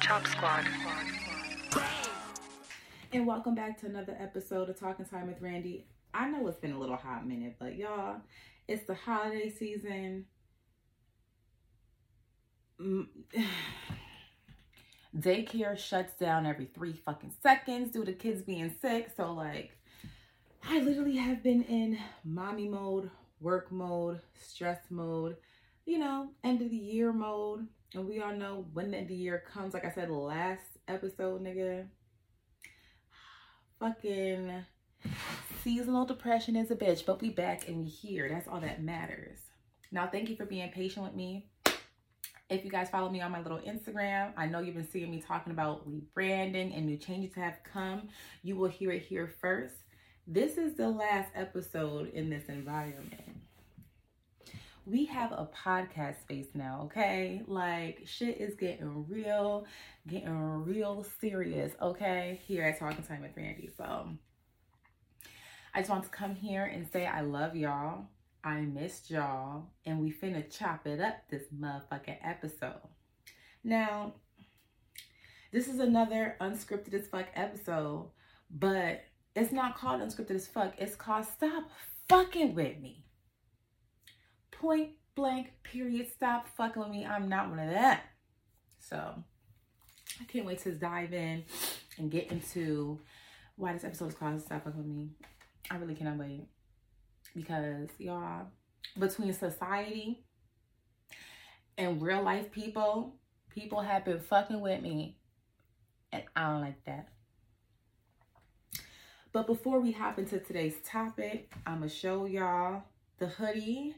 Chop Squad. And welcome back to another episode of Talking Time with Randi. I know it's been a little hot minute, but y'all, it's the holiday season. Mm. Daycare shuts down every three fucking seconds due to kids being sick. So, like, I literally have been in mommy mode, work mode, stress mode, you know, end of the year mode. And we all know when the end of the year comes, like I said last episode, nigga. Fucking seasonal depression is a bitch, but we back and we here. That's all that matters. Now, thank you for being patient with me. If you guys follow me on my little Instagram, I know you've been seeing me talking about rebranding and new changes have come. You will hear it here first. This is the last episode in this environment. We have a podcast space now, okay? Like shit is getting real, getting real serious, okay? Here at Talking Time with Randi. So I just want to come here and say I love y'all. I missed y'all, and we finna chop it up this motherfucking episode. Now, this is another unscripted as fuck episode, but it's not called unscripted as fuck. It's called Stop Fucking With Me. Point blank, period. Stop fucking with me. I'm not one of that. So, I can't wait to dive in and get into why this episode is called Stop Fucking Me. I really cannot wait because y'all between society and real life people people have been fucking with me and i don't like that but before we hop into today's topic i'm gonna show y'all the hoodie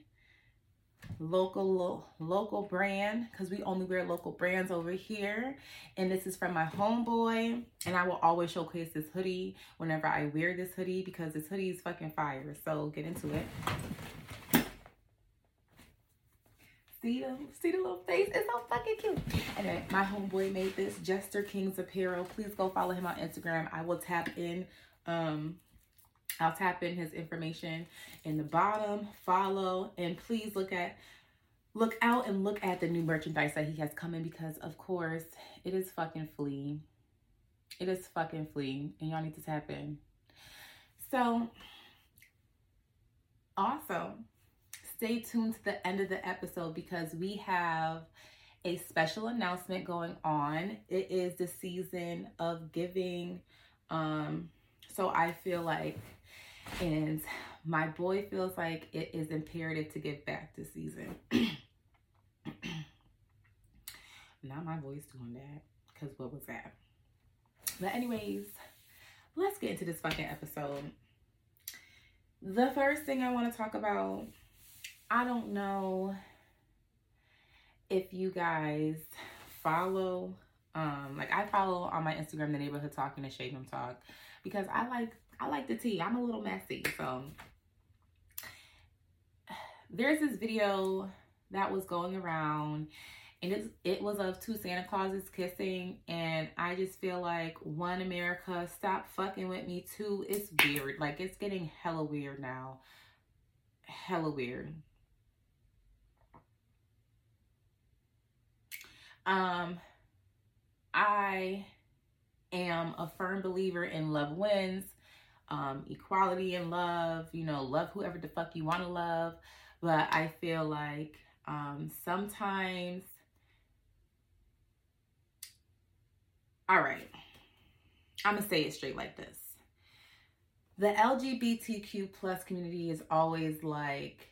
local lo- local brand because we only wear local brands over here. And this is from my homeboy. And i will always showcase this hoodie whenever i wear this hoodie because this hoodie is fucking fire. So get into it. See the see the little face? It's so fucking cute. Anyway my homeboy made this jester kings apparel. Please go follow him on instagram. I will tap in um I'll tap in his information in the bottom, follow, and please look at look out and look at the new merchandise that he has coming because of course it is fucking flea. It is fucking flea and y'all need to tap in. So also stay tuned to the end of the episode because we have a special announcement going on. It is the season of giving. Um, so I feel like and my boy feels like it is imperative to give back this season. Not my voice doing that, because what was that? But, anyways, let's get into this fucking episode. The first thing I want to talk about, I don't know if you guys follow, um, like I follow on my Instagram, the neighborhood talking and shade talk, because I like I like the tea. I'm a little messy. So there's this video that was going around and it's, it was of two Santa Clauses kissing and I just feel like one America stop fucking with me two it's weird like it's getting hella weird now hella weird um I am a firm believer in love wins um, equality and love, you know, love whoever the fuck you want to love. But I feel like um, sometimes, all right, I'm gonna say it straight like this. The LGBTQ plus community is always like,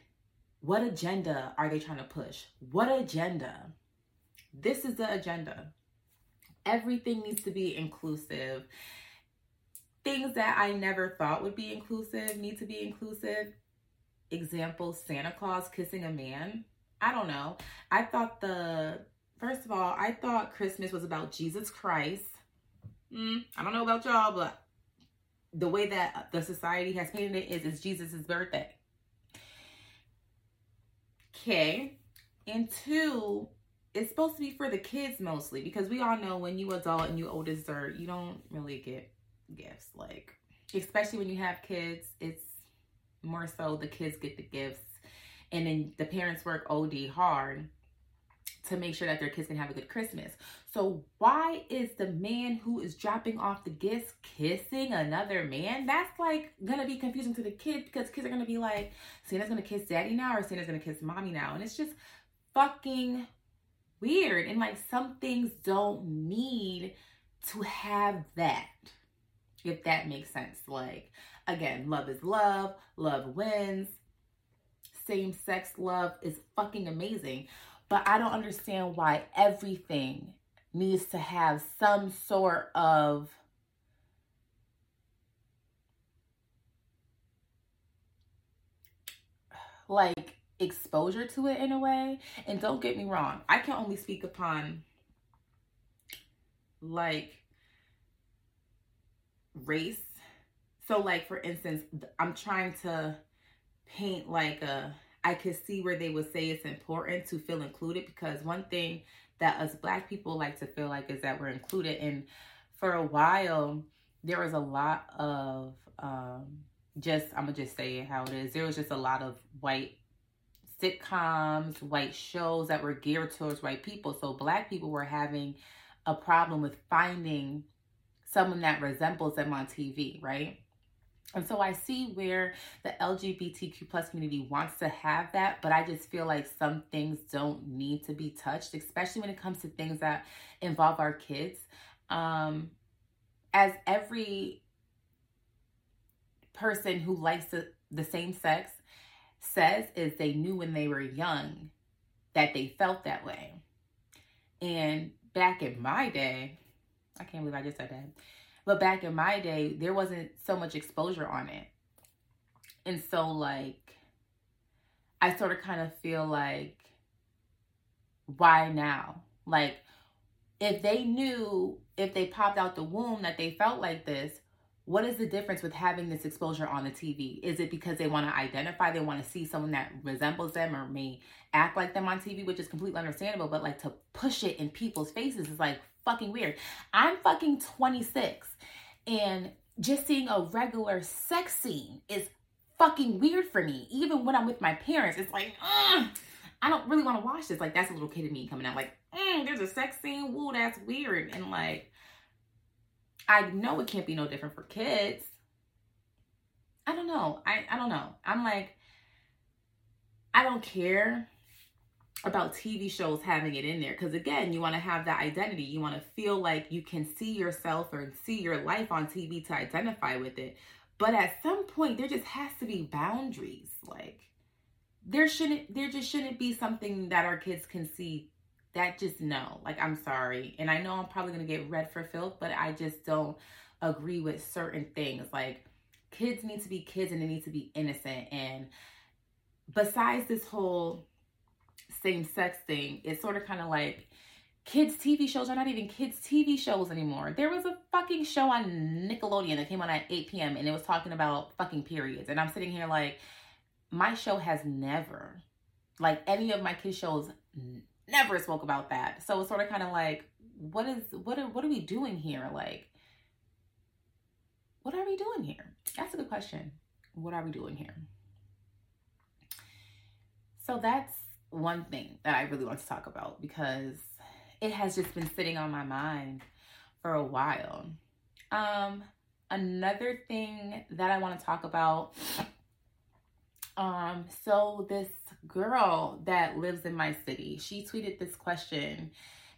what agenda are they trying to push? What agenda? This is the agenda. Everything needs to be inclusive things that I never thought would be inclusive need to be inclusive. Example Santa Claus kissing a man. I don't know. I thought the, first of all, I thought Christmas was about Jesus Christ. Mm, I don't know about y'all, but the way that the society has painted it is it's Jesus' birthday. Okay. And two, it's supposed to be for the kids mostly because we all know when you adult and you old dessert, you don't really get gifts. Like, especially when you have kids, it's more so the kids get the gifts and then the parents work OD hard to make sure that their kids can have a good Christmas. So why is the man who is dropping off the gifts kissing another man? That's like gonna be confusing to the kid because kids are gonna be like, Santa's gonna kiss daddy now or Santa's gonna kiss mommy now. And it's just fucking weird. And like some things don't need to have that. If that makes sense. Like again, love is love, love wins. Same sex love is fucking amazing. But I don't understand why everything needs to have some sort of like exposure to it in a way. And don't get me wrong, I can only speak upon like race. So like for instance, I'm trying to paint like a I could see where they would say it's important to feel included because one thing that us black people like to feel like is that we're included and for a while there was a lot of um just I'm gonna just say it how it is. There was just a lot of white sitcoms, white shows that were geared towards white people. So black people were having a problem with finding someone that resembles them on TV, right? And so I see where the LGBTQ plus community wants to have that, but I just feel like some things don't need to be touched, especially when it comes to things that involve our kids. Um, as every person who likes the, the same sex says, is they knew when they were young that they felt that way. And back in my day, I can't believe I just said that but back in my day, there wasn't so much exposure on it. And so, like, I sort of kind of feel like, why now? Like, if they knew if they popped out the womb that they felt like this, what is the difference with having this exposure on the TV? Is it because they want to identify, they want to see someone that resembles them or may act like them on TV, which is completely understandable, but like to push it in people's faces is like fucking weird. I'm fucking 26 and just seeing a regular sex scene is fucking weird for me. Even when I'm with my parents, it's like, I don't really want to watch this. Like, that's a little kid in me coming out, like, mm, there's a sex scene. Woo, that's weird. And like, I know it can't be no different for kids. I don't know. I, I don't know. I'm like, I don't care about TV shows having it in there because again, you want to have that identity. You want to feel like you can see yourself or see your life on TV to identify with it. But at some point there just has to be boundaries. Like there shouldn't there just shouldn't be something that our kids can see that just no. Like I'm sorry. And I know I'm probably going to get red for filth, but I just don't agree with certain things. Like kids need to be kids and they need to be innocent and besides this whole same sex thing, it's sort of kind of like kids TV shows are not even kids TV shows anymore. There was a fucking show on Nickelodeon that came on at 8 p.m. and it was talking about fucking periods. And I'm sitting here like, my show has never, like any of my kids shows, never spoke about that. So it's sort of kind of like, what is what are what are we doing here? Like, what are we doing here? That's a good question. What are we doing here? So that's one thing that I really want to talk about because it has just been sitting on my mind for a while. Um, another thing that I want to talk about. Um, so this girl that lives in my city, she tweeted this question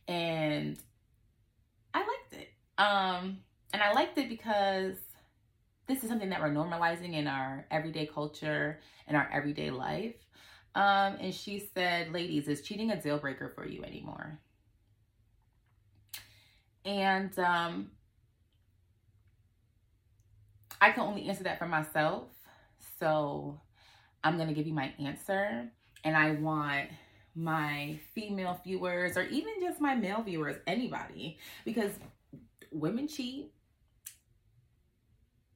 and I liked it. Um, and I liked it because this is something that we're normalizing in our everyday culture, in our everyday life. Um, and she said, ladies, is cheating a deal breaker for you anymore? And um, I can only answer that for myself. So I'm going to give you my answer. And I want my female viewers or even just my male viewers, anybody, because women cheat.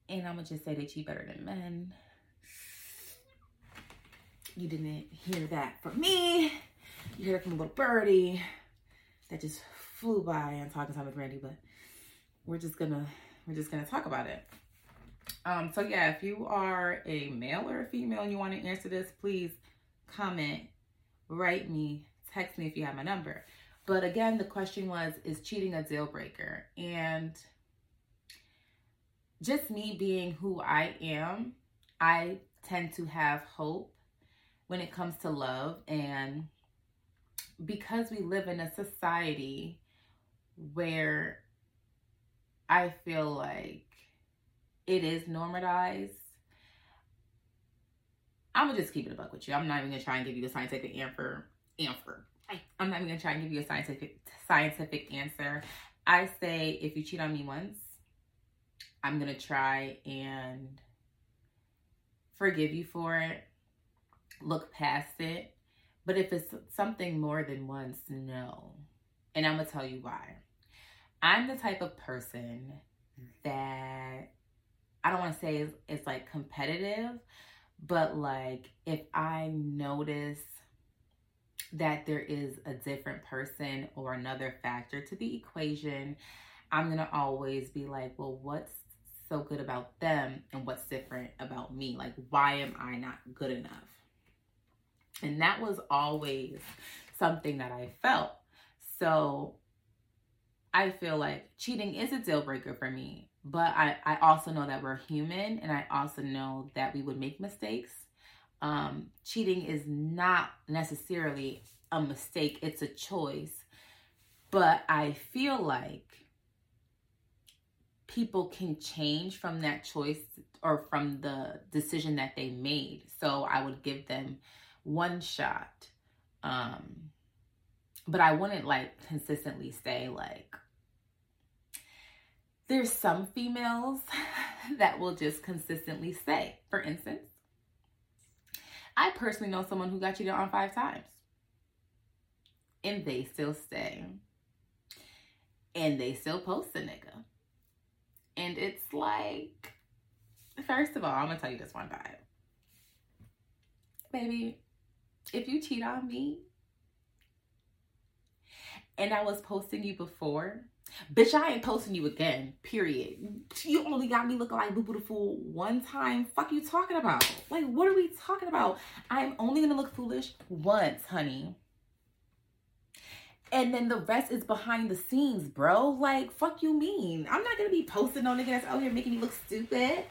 And I'm going to just say they cheat better than men. You didn't hear that from me. You heard it from a little birdie that just flew by and talking time with but we're just gonna we're just gonna talk about it. Um, so yeah, if you are a male or a female and you want to answer this, please comment, write me, text me if you have my number. But again, the question was is cheating a deal breaker? And just me being who I am, I tend to have hope when it comes to love. And because we live in a society where I feel like it is normalized, I'm gonna just keep it a buck with you. I'm not even gonna try and give you a scientific answer. Answer. I'm not even gonna try and give you a scientific scientific answer. I say if you cheat on me once, I'm gonna try and forgive you for it, look past it. But if it's something more than once, no. And I'm gonna tell you why. I'm the type of person that I don't want to say it's, it's like competitive, but like if I notice that there is a different person or another factor to the equation, I'm going to always be like, well, what's so good about them and what's different about me? Like, why am I not good enough? And that was always something that I felt. So I feel like cheating is a deal breaker for me, but I, I also know that we're human and I also know that we would make mistakes. Um, cheating is not necessarily a mistake, it's a choice. But I feel like people can change from that choice or from the decision that they made. So I would give them one shot. Um, but I wouldn't like consistently say like there's some females that will just consistently say, for instance, I personally know someone who got cheated on five times and they still stay and they still post a nigga. And it's like, first of all, I'm gonna tell you this one time. Baby, if you cheat on me and I was posting you before, bitch, I ain't posting you again. Period. You only got me looking like Boo Boo the Fool one time. Fuck you talking about? Like, what are we talking about? I'm only gonna look foolish once, honey. And then the rest is behind the scenes, bro. Like, fuck you mean? I'm not gonna be posting no nigga that's out here making me look stupid.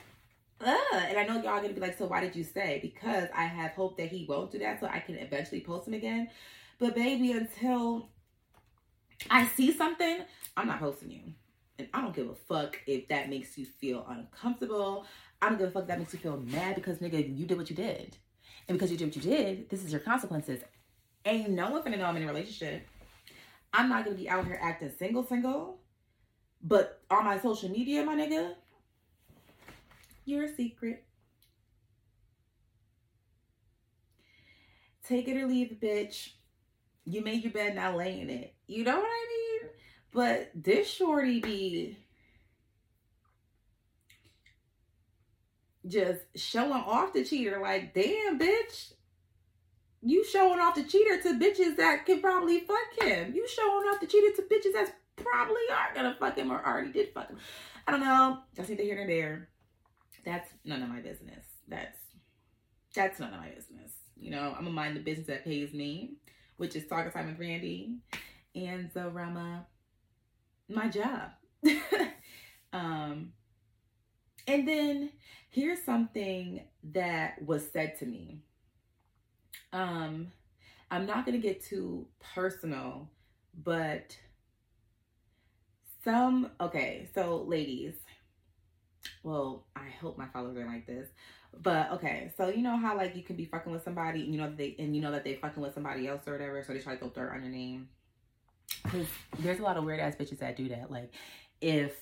Ugh. And I know y'all gonna be like, so why did you say? Because I have hope that he won't do that so I can eventually post him again. But baby, until I see something, I'm not posting you. And I don't give a fuck if that makes you feel uncomfortable. I don't give a fuck if that makes you feel mad because nigga, you did what you did. And because you did what you did, this is your consequences. Ain't no one finna know I'm in a relationship. I'm not gonna be out here acting single, single. But on my social media, my nigga, you're a secret. Take it or leave it, bitch. You made your bed, now lay in it. You know what I mean? But this shorty be just showing off the cheater. Like, damn, bitch. You showing off the cheater to bitches that can probably fuck him. You showing off the cheater to bitches that probably are gonna fuck him or already did fuck him. I don't know. That's neither here nor there. That's none of my business. That's that's none of my business. You know, I'm gonna mind the business that pays me, which is talking time with Brandy and Zarama, my job. um, and then here's something that was said to me um, I'm not to get too personal, but some, okay, so ladies, well, I hope my followers are like this. But okay, so you know how like you can be fucking with somebody, and you know they and you know that they fucking with somebody else or whatever, so they try to throw dirt on your name. Cause there's a lot of weird ass bitches that do that. Like, if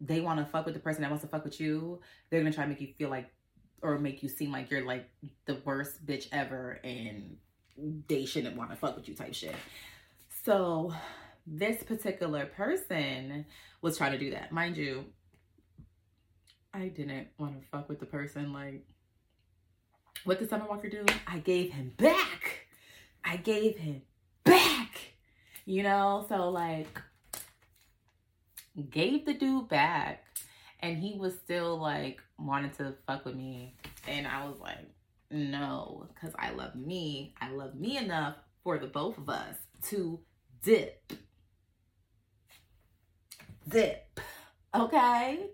they want to fuck with the person that wants to fuck with you, they're gonna try to make you feel like or make you seem like you're like the worst bitch ever and they shouldn't want to fuck with you type shit. So this particular person was trying to do that. Mind you, I didn't want to fuck with the person. Like, what did Summer Walker do? I gave him back. I gave him back. You know, so like, gave the dude back and he was still like wanted to fuck with me and i was like No, because I love me. I love me enough for the both of us to dip. Dip. Okay.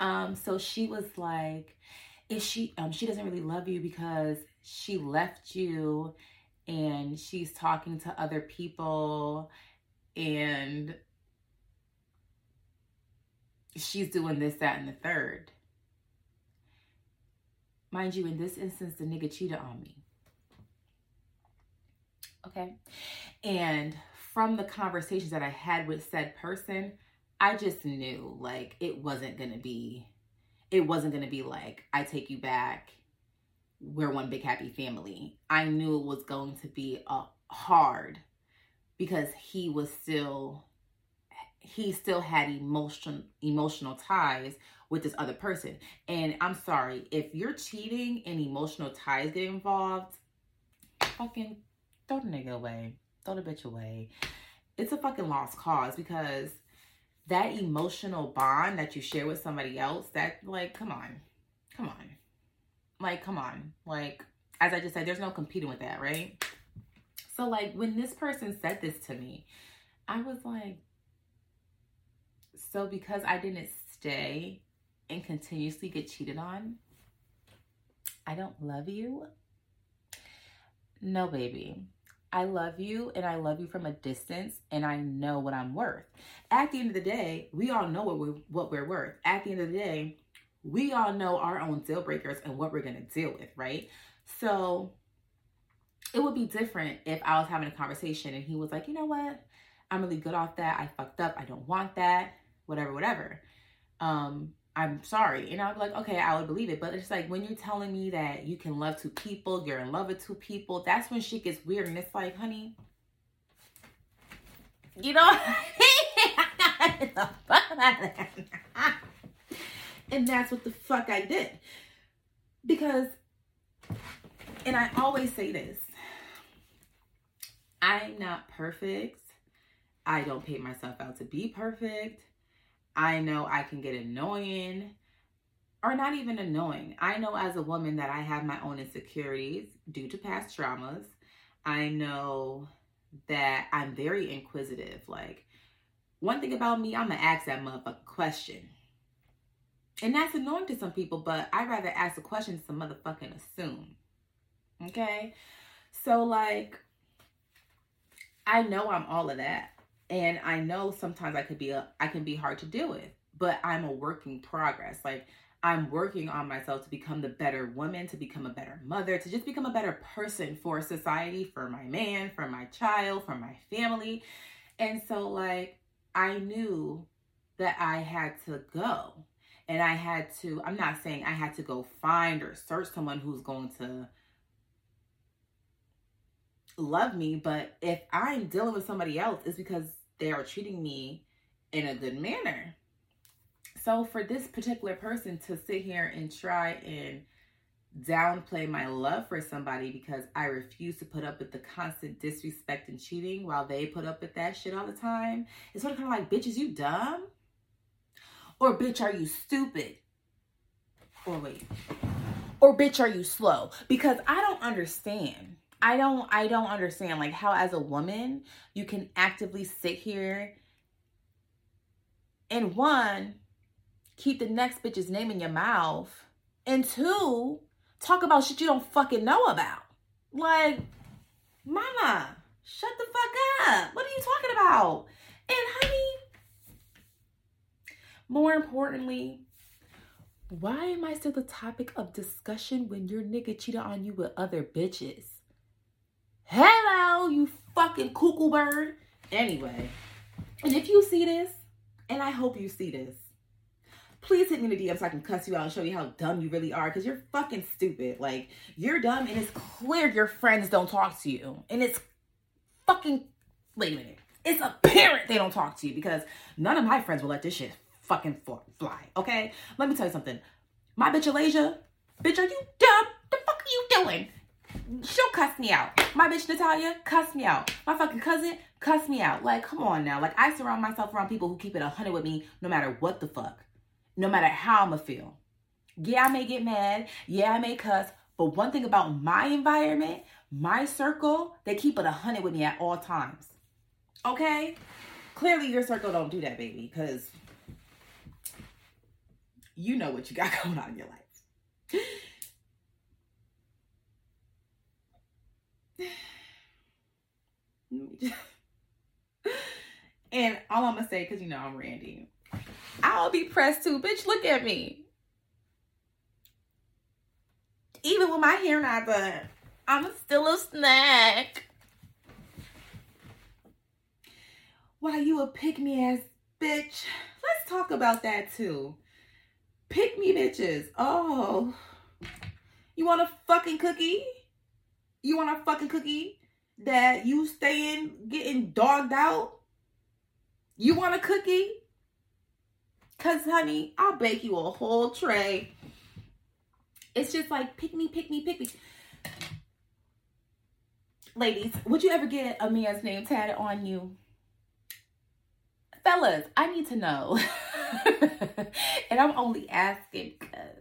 Um, so she was like, is she um she doesn't really love you because she left you and she's talking to other people and she's doing this, that, and the third. Mind you, in this instance, the nigga cheated on me. Okay. And from the conversations that I had with said person, I just knew like it wasn't going to be, it wasn't going to be like, I take you back. We're one big happy family. I knew it was going to be a hard because he was still he still had emotion emotional ties with this other person. And I'm sorry, if you're cheating and emotional ties get involved, fucking throw the nigga away. Throw the bitch away. It's a fucking lost cause because that emotional bond that you share with somebody else, that like, come on. Come on. Like, come on. Like, as I just said, there's no competing with that, right? So like when this person said this to me, I was like, so because I didn't stay and continuously get cheated on, I don't love you? No, baby. I love you and I love you from a distance and I know what I'm worth. At the end of the day, we all know what we're, what we're worth. At the end of the day, we all know our own deal breakers and what we're going to deal with, right? So it would be different if I was having a conversation and he was like, you know what? I'm really good off that. I fucked up. I don't want that whatever, whatever. Um, I'm sorry. And be like, okay, I would believe it. But it's like when you're telling me that you can love two people, you're in love with two people, that's when shit gets weird. And it's like, honey, you know, and that's what the fuck I did. Because, and I always say this I'm not perfect. I don't paint myself out to be perfect. I know I can get annoying or not even annoying. I know as a woman that I have my own insecurities due to past traumas. I know that I'm very inquisitive. Like, one thing about me, I'm gonna ask that motherfucking question. And that's annoying to some people, but I'd rather ask a question than motherfucking assume. Okay? So, like, I know I'm all of that and I know sometimes I could be a, I can be hard to deal with, but I'm a working progress. Like I'm working on myself to become the better woman, to become a better mother, to just become a better person for society, for my man, for my child, for my family. And so like I knew that I had to go. And I had to, I'm not saying I had to go find or search someone who's going to love me, but if I'm dealing with somebody else, it's because they are treating me in a good manner. So for this particular person to sit here and try and downplay my love for somebody because I refuse to put up with the constant disrespect and cheating while they put up with that shit all the time, it's sort of kind of like, bitch, is you dumb? Or bitch, are you stupid? Or wait. Or bitch, are you slow? Because I don't understand I don't I don't understand like how as a woman you can actively sit here and one keep the next bitch's name in your mouth and two talk about shit you don't fucking know about. Like mama, shut the fuck up. What are you talking about? And honey, more importantly, why am I still the topic of discussion when your nigga cheated on you with other bitches? Hello, you fucking cuckoo bird. Anyway, and if you see this, and I hope you see this, please hit me in the DM so I can cuss you out and show you how dumb you really are because you're fucking stupid. Like, you're dumb and it's clear your friends don't talk to you. And it's fucking, wait a minute. It's apparent they don't talk to you because none of my friends will let this shit fucking fly, okay? Let me tell you something. My bitch Alasia, bitch, are you dumb? The fuck are you doing? She'll cuss me out. My bitch Natalia, cuss me out. My fucking cousin, cuss me out. Like, come on now. Like, I surround myself around people who keep it a hundred with me, no matter what the fuck, no matter how I'ma feel. Yeah, I may get mad. Yeah, I may cuss, But one thing about my environment, my circle, they keep it a hundred with me at all times. Okay? Clearly your circle don't do that, baby, because you know what you got going on in your life. and all I'm gonna say, because you know I'm Randi, I'll be pressed too. Bitch, look at me. Even with my hair not done, I'm still a snack. Why you a pick me ass bitch? Let's talk about that too. Pick me bitches. Oh. You want a fucking cookie? You want a fucking cookie that you staying getting dogged out? You want a cookie? Cause honey, I'll bake you a whole tray. It's just like pick me, pick me, pick me. Ladies, would you ever get a man's name tatted on you? Fellas, I need to know. and I'm only asking because.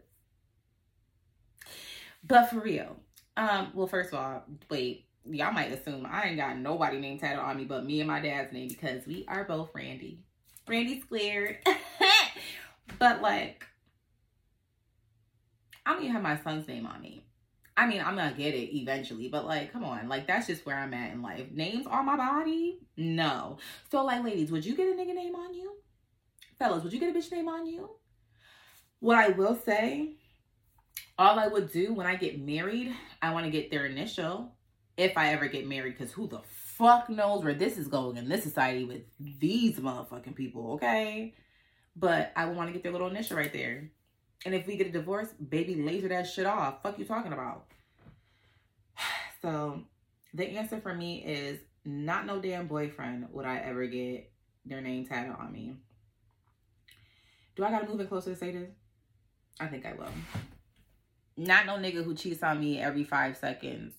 But for real, um, well, first of all, wait, y'all might assume I ain't got nobody named tatted on me but me and my dad's name because we are both Randy. Randy squared. but like, I don't even have my son's name on me. I mean, I'm gonna get it eventually, but like, come on, like that's just where I'm at in life. Names on my body? No. So like, ladies, would you get a nigga name on you? Fellas, would you get a bitch name on you? What I will say, all I would do when I get married, I want to get their initial if I ever get married, because who the fuck knows where this is going in this society with these motherfucking people, okay? But I want to get their little initial right there. And if we get a divorce, baby, laser that shit off. Fuck you talking about? So the answer for me is not no damn boyfriend would I ever get their name tatted on me. Do I gotta move in closer to say this? I think I will. Not no nigga who cheats on me every five seconds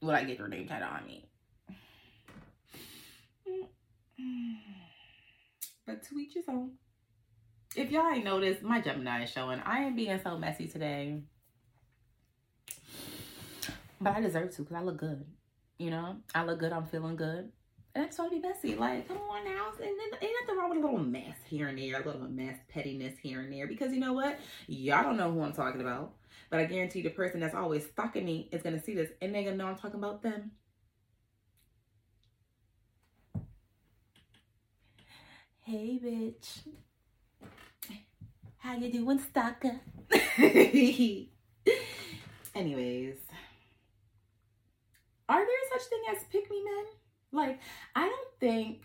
would I get their name tatted on me. But to each his own. If y'all ain't noticed, my Gemini is showing. I am being so messy today. But I deserve to because I look good. You know, I look good. I'm feeling good. And I just want to be messy. Like, come on now. And then ain't nothing wrong with a little mess here and there, a little mess, pettiness here and there. Because you know what? Y'all don't know who I'm talking about. But I guarantee the person that's always stalking me is to see this and they're to know I'm talking about them. Hey, bitch. How you doing, stalker? Anyways, are there such thing as pick me men? Like, I don't think,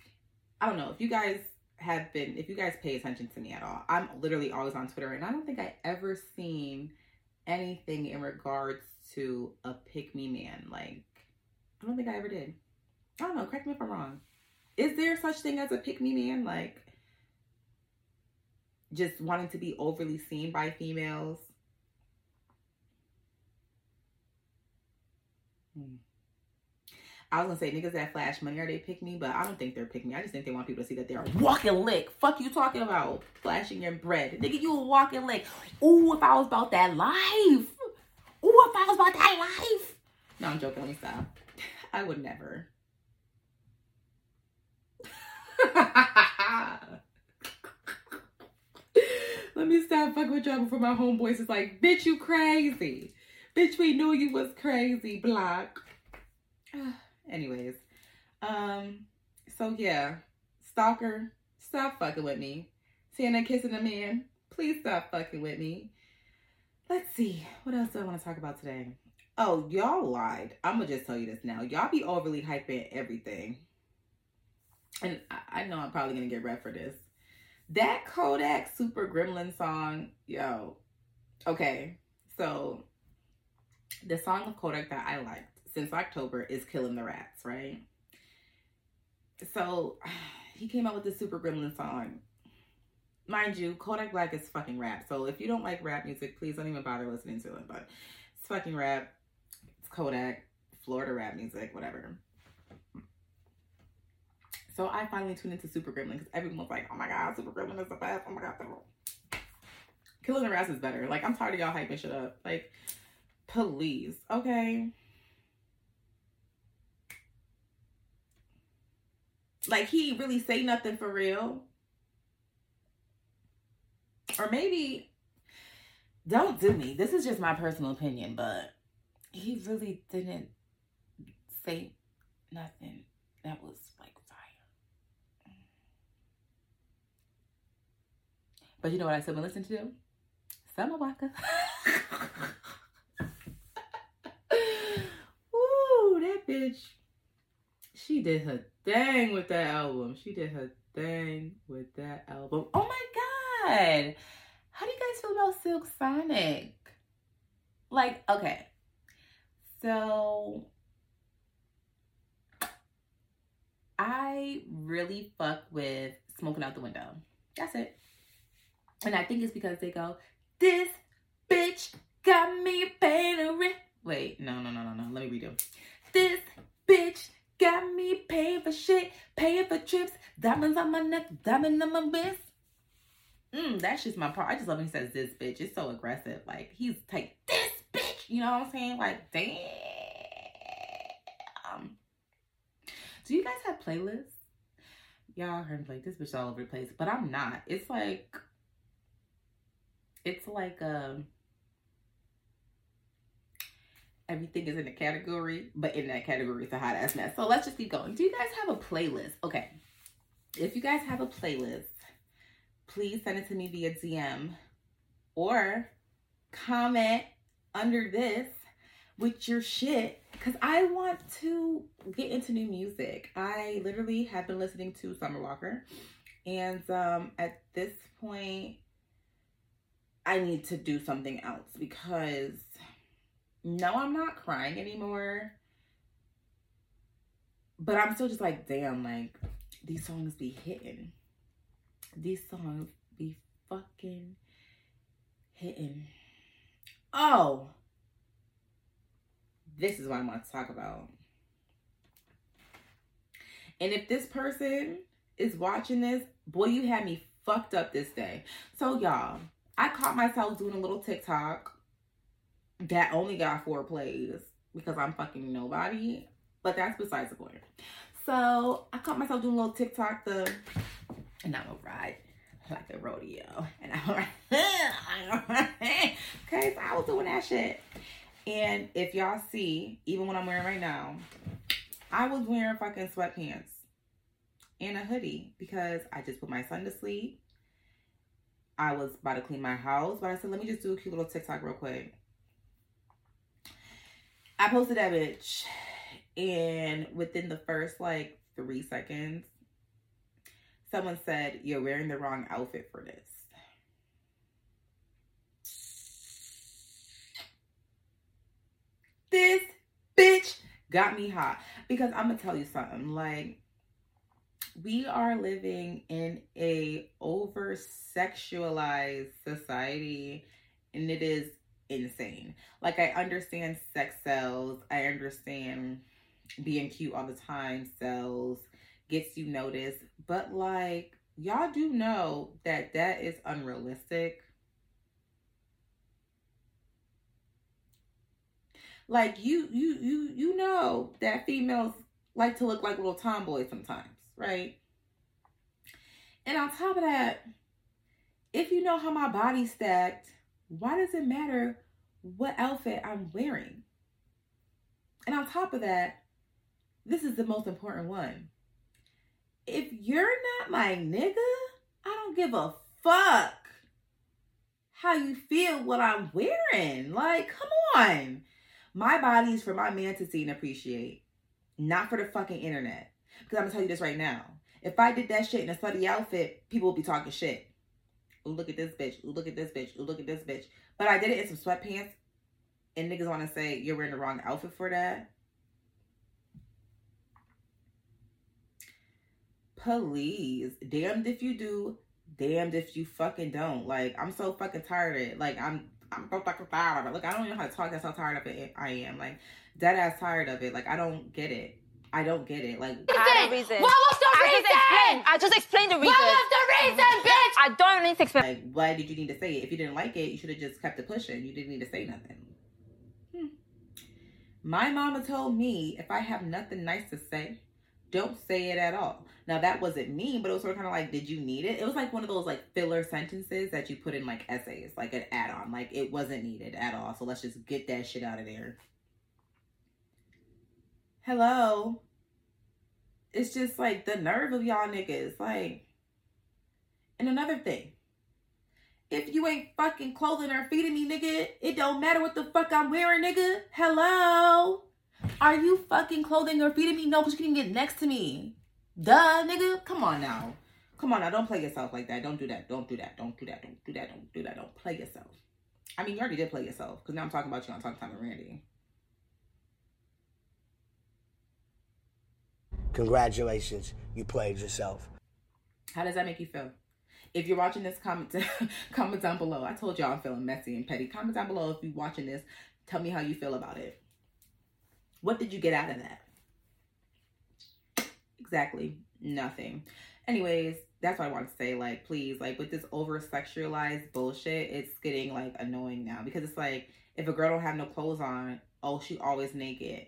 I don't know if you guys have been, if you guys pay attention to me at all, I'm literally always on Twitter and I don't think I ever seen anything in regards to a pick me man. Like, I don't think I ever did. I don't know, correct me if I'm wrong. Is there such thing as a pick me man? Like, just wanting to be overly seen by females? Hmm. I was gonna say niggas that flash money are they pick me, but I don't think they're pick me. I just think they want people to see that they're walking lick. Fuck you talking about flashing your bread, nigga. You a walking lick. Ooh, if I was about that life. Ooh, if I was about that life. No, I'm joking. Let me stop. I would never. Let me stop fucking with y'all before my homeboys is like, bitch, you crazy. Bitch, we knew you was crazy, block. Anyways, um, so yeah, stalker, stop fucking with me. And kissing a man, please stop fucking with me. Let's see, what else do I want to talk about today? Oh, y'all lied. I'm gonna just tell you this now. Y'all be overly hyping everything. And I, I know I'm probably gonna get red for this. That Kodak Super Gremlin song, yo. Okay, so the song of Kodak that I liked since October is Killing the Rats, right? So he came out with the Super Gremlin song. Mind you, Kodak Black is fucking rap. So if you don't like rap music, please don't even bother listening to it. But it's fucking rap. It's Kodak, Florida rap music, whatever. So I finally tuned into Super Gremlin because everyone's like, oh my god, Super Gremlin is the best. Oh my god, Killing the Rats is better. Like, I'm tired of y'all hyping shit up. Like, Please, okay? Like he really say nothing for real. Or maybe don't do me. This is just my personal opinion, but he really didn't say nothing that was like fire. But you know what I been listening to? Summer Walker. Did her thing with that album. She did her thing with that album. Oh my god. How do you guys feel about Silk Sonic? Like, okay. So I really fuck with smoking out the window. That's it. And I think it's because they go, This bitch got me rent. Wait, no, no, no, no, no. Let me redo. This bitch got me paying for shit, paying for trips, diamonds on my neck, diamonds on my wrist. Mm, that's just my part. I just love when he says this bitch. It's so aggressive. Like he's like this bitch. You know what I'm saying? Like damn. Do you guys have playlists? Y'all heard like this bitch all over the place, but I'm not. It's like it's like um everything is in a category, but in that category it's a hot ass mess. So let's just keep going. Do you guys have a playlist? Okay. If you guys have a playlist, please send it to me via DM or comment under this with your shit because I want to get into new music. I literally have been listening to Summer Walker, and um, at this point, I need to do something else because no, I'm not crying anymore. But I'm still just like, damn, like these songs be hitting. These songs be fucking hitting. Oh, this is what I want to talk about. And if this person is watching this, boy, you had me fucked up this day. So, y'all, I caught myself doing a little TikTok that only got four plays because I'm fucking nobody. But that's besides the point. So I caught myself doing a little TikTok the and I'm a ride like a rodeo. And I'm okay, so I was doing that shit. And if y'all see, even what I'm wearing right now, I was wearing fucking sweatpants and a hoodie because I just put my son to sleep. I was about to clean my house, but I said, let me just do a cute little TikTok real quick. I posted that bitch, and within the first like three seconds, someone said, You're wearing the wrong outfit for this. This bitch got me hot because I'm gonna tell you something like we are living in a over sexualized society and it is insane. Like I understand sex sells. I understand being cute all the time sells, gets you noticed, but like y'all do know that that is unrealistic. Like you you you you know that females like to look like little tomboys sometimes, right? And on top of that, if you know how my body's stacked, why does it matter what outfit I'm wearing? And on top of that, this is the most important one. If you're not my nigga, I don't give a fuck how you feel what I'm wearing. Like, come on. My body is for my man to see and appreciate, not for the fucking internet. Because I'm gonna tell you this right now. If I did that shit in a slutty outfit, people would be talking shit. Ooh, look at this bitch. Ooh, look at this bitch. Ooh, look at this bitch. But I did it in some sweatpants, and niggas want to say you're wearing the wrong outfit for that. Please, damned if you do, damned if you fucking don't. Like I'm so fucking tired of it. Like I'm, I'm so fucking tired of it. Look, I don't even know how to talk. That's how tired of it I am. Like dead ass tired of it. Like I don't get it. I don't get it. Like, I the reason. What was the I reason? just explained. I just explained the reason. What was the reason, bitch? I don't need to explain. like, why did you need to say it? If you didn't like it, you should have just kept it pushing. You didn't need to say nothing. Hmm. My mama told me if I have nothing nice to say, don't say it at all. Now that wasn't mean, but it was sort of kind of like, did you need it? It was like one of those like filler sentences that you put in like essays, like an add-on. Like it wasn't needed at all. So let's just get that shit out of there. Hello. It's just like the nerve of y'all niggas. Like, and another thing. If you ain't fucking clothing or feeding me, nigga, it don't matter what the fuck I'm wearing, nigga. Hello. Are you fucking clothing or feeding me? No, because you can get next to me. Duh, nigga. Come on now. Come on now. Don't play yourself like that. Don't do that. Don't do that. Don't do that. Don't do that. Don't do that. Don't play yourself. I mean, you already did play yourself because now I'm talking about you on Talk Time with Randi. Congratulations, you played yourself. How does that make you feel? If you're watching this, comment comment down below. I told y'all I'm feeling messy and petty. Comment down below if you're watching this. Tell me how you feel about it. What did you get out of that? Exactly nothing. Anyways, that's what I want to say. Like, please, like with this over sexualized bullshit, it's getting like annoying now because it's like if a girl don't have no clothes on, oh, she always naked.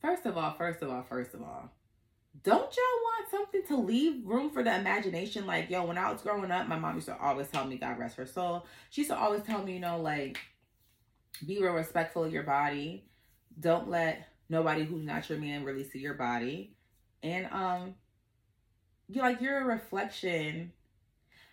First of all, first of all, first of all, don't y'all want something to leave room for the imagination? Like, yo, when I was growing up, my mom used to always tell me, God rest her soul. She used to always tell me, you know, like, be real respectful of your body. Don't let nobody who's not your man really see your body. And um, you like you're a reflection.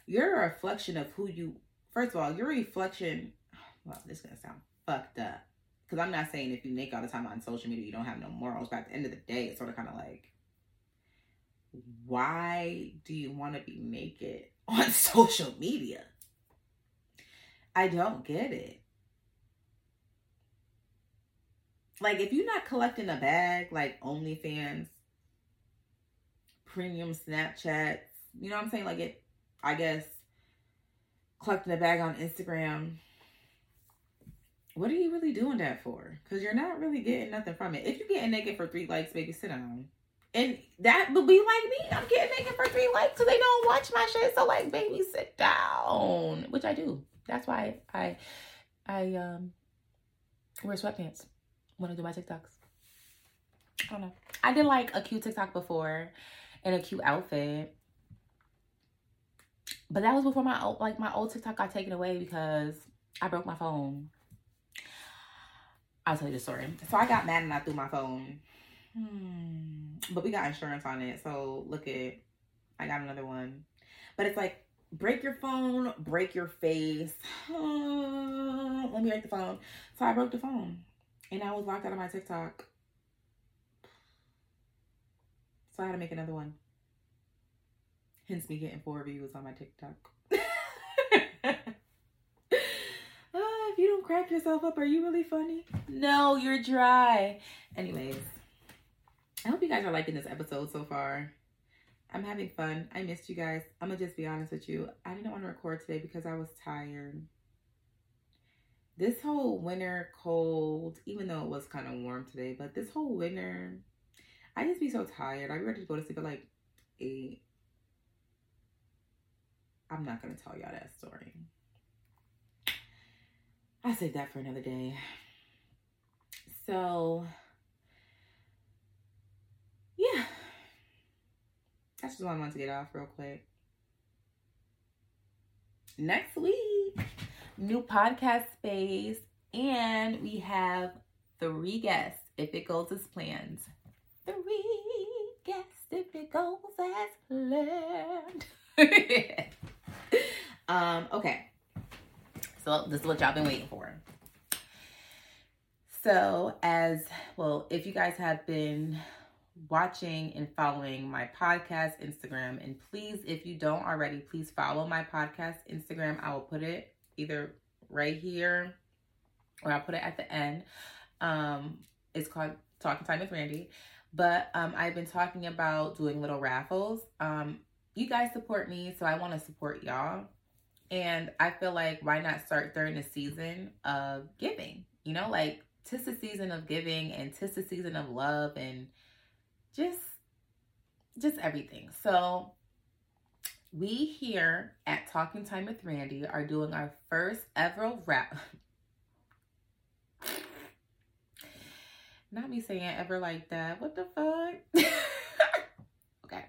You're a reflection of who you. First of all, you're a reflection. Well, this is gonna sound fucked up because I'm not saying if you naked all the time on social media, you don't have no morals. But at the end of the day, it's sort of kind of like, why do you want to be naked on social media? I don't get it. Like, if you're not collecting a bag, like OnlyFans, premium Snapchat, you know what I'm saying? Like, it, I guess, collecting a bag on Instagram what are you really doing that for? Because you're not really getting nothing from it. If you're getting naked for three likes, baby, sit down. And that would be like me. I'm getting naked for three likes so they don't watch my shit. So like, baby, sit down. Which I do. That's why I I um wear sweatpants when I do my TikToks. I don't know. I did like a cute TikTok before in a cute outfit. But that was before my old like my old TikTok got taken away because I broke my phone. I'll tell you the story. So I got mad and I threw my phone. Hmm. But we got insurance on it. So look at, I got another one. But it's like, break your phone, break your face. let me break the phone. So I broke the phone. And I was locked out of my TikTok. So I had to make another one. Hence me getting four views on my TikTok. If you don't crack yourself up, are you really funny? No, you're dry. Anyways, I hope you guys are liking this episode so far. I'm having fun. I missed you guys. I'm gonna just be honest with you. I didn't want to record today because I was tired. This whole winter cold, even though it was kind of warm today, but this whole winter, I just be so tired. I be ready to go to sleep at like eight. I'm not gonna tell y'all that story. I'll save that for another day. So, yeah. That's just what I want to get off real quick. Next week, new podcast space, and we have three guests if it goes as planned. Three guests if it goes as planned. um, okay. So this is what y'all been waiting for. So as well, if you guys have been watching and following my podcast Instagram, and please, if you don't already, please follow my podcast Instagram. I will put it either right here or I'll put it at the end. Um, it's called Talking Time with Randi. But um, I've been talking about doing little raffles. Um, you guys support me, so I want to support y'all. And I feel like why not start during the season of giving? You know, like tis the season of giving and tis the season of love and just just everything. So we here at Talking Time with Randi are doing our first ever rap. Not me saying ever like that. What the fuck? okay.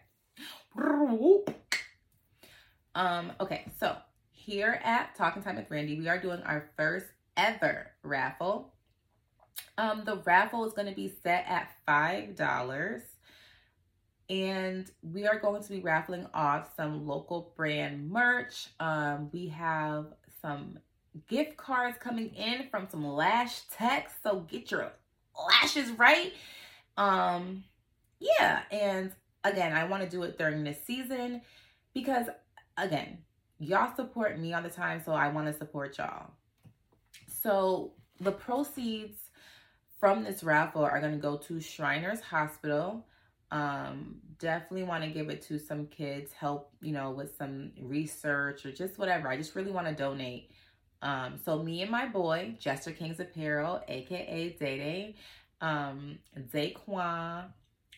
Um, okay, so here at Talking Time with Randi, we are doing our first ever raffle. Um, the raffle is going to be set at $5. And we are going to be raffling off some local brand merch. Um, we have some gift cards coming in from some lash techs. So get your lashes right. Um, yeah, and again, I want to do it during this season because again, y'all support me all the time, so I want to support y'all. So the proceeds from this raffle are going to go to Shriners Hospital. Um, definitely want to give it to some kids, help, you know, with some research or just whatever. I just really want to donate. Um, so me and my boy, Jester Kings Apparel, aka Day um, Daquan,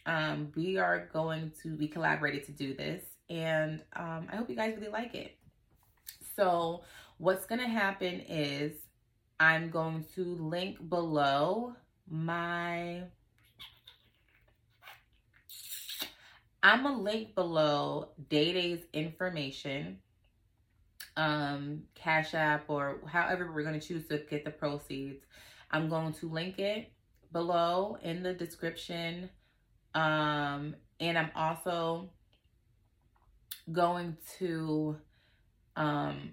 um, we are going to be collaborated to do this, and um, I hope you guys really like it. So, what's to happen is I'm going to link below my. I'm gonna link below Day Day's information, um, Cash App, or however we're gonna choose to get the proceeds. I'm going to link it below in the description. Um, and I'm also going to um,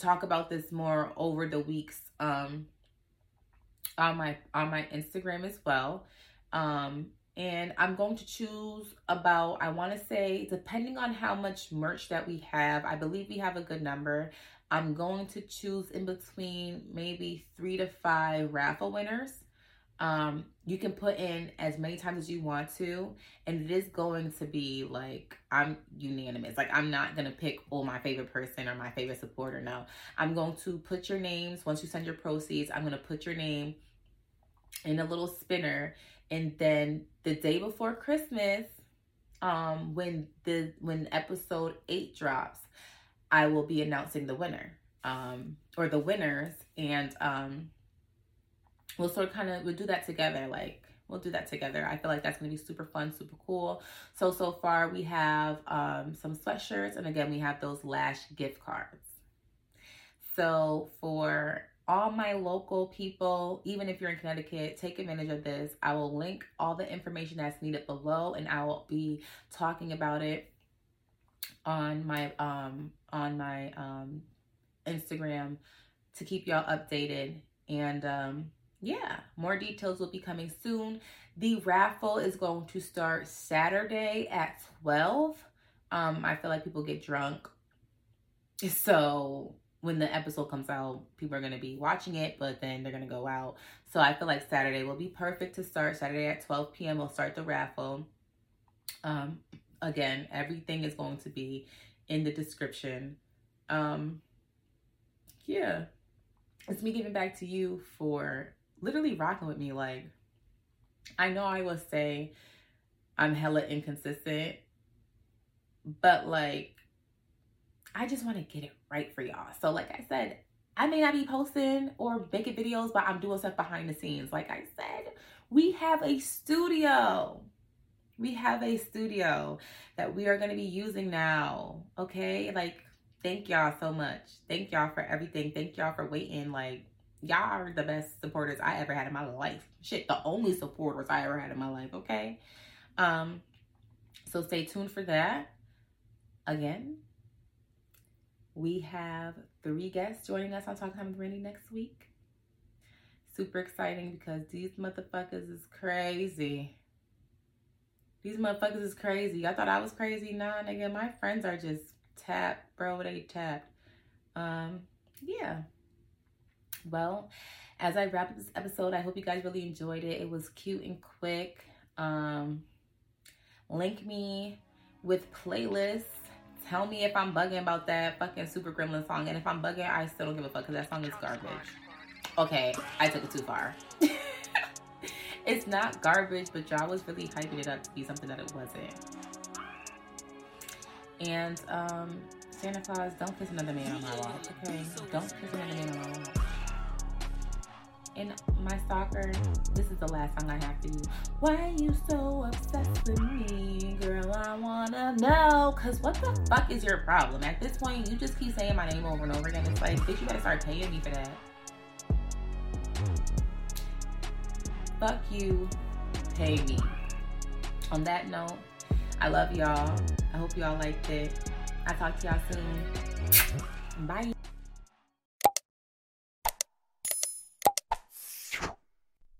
talk about this more over the weeks um, on my on my Instagram as well. Um, and I'm going to choose about I want to say depending on how much merch that we have, I believe we have a good number. I'm going to choose in between maybe three to five raffle winners. Um, you can put in as many times as you want to, and it is going to be like I'm unanimous. Like I'm not gonna pick oh my favorite person or my favorite supporter. No, I'm going to put your names once you send your proceeds. I'm gonna put your name in a little spinner, and then the day before Christmas, um, when the when episode eight drops, I will be announcing the winner, um, or the winners, and um, we'll sort of kind of we'll do that together. Like we'll do that together. I feel like that's gonna be super fun, super cool. So so far we have um, some sweatshirts, and again we have those Lash gift cards. So for all my local people, even if you're in Connecticut, take advantage of this. I will link all the information that's needed below, and I will be talking about it on my um on my um Instagram to keep y'all updated. And um yeah more details will be coming soon. The raffle is going to start saturday at 12 um i feel like people get drunk. So when the episode comes out people are going to be watching it but then they're going to go out so i feel like saturday will be perfect to start saturday at 12 p.m we'll start the raffle um again, everything is going to be in the description. Um, yeah, it's me giving back to you for literally rocking with me. Like, I know I will say I'm hella inconsistent, but like, I just want to get it right for y'all. So, like I said, I may not be posting or making videos, but I'm doing stuff behind the scenes. Like I said, we have a studio we have a studio that we are going to be using now. Okay. Like, thank y'all so much. Thank y'all for everything. Thank y'all for waiting. Like, y'all are the best supporters I ever had in my life. Shit, the only supporters I ever had in my life. Okay. Um, so stay tuned for that. Again, we have three guests joining us on Talk Time with Randi next week. Super exciting because these motherfuckers is crazy. These motherfuckers is crazy. I thought I was crazy. Nah, nigga, my friends are just tapped, bro. They tapped. Um, yeah. Well, as I wrap up this episode, I hope you guys really enjoyed it. It was cute and quick. Um, link me with playlists. Tell me if I'm bugging about that fucking Super Gremlin song. And if I'm bugging, I still don't give a fuck because that song is garbage. Okay, I took it too far. it's not garbage, but y'all was really hyping it up to be something that it wasn't. And um, Santa Claus, don't kiss another man on my watch, okay? Don't kiss another man on my watch. And my stalker, this is the last song I have to use. Why you so obsessed with me? Girl, I wanna know. Cause what the fuck is your problem? At this point, you just keep saying my name over and over again. It's like, bitch, you better start paying me for that. Fuck you, pay me. On that note, I love y'all. I hope y'all liked it. I'll talk to y'all soon. Bye.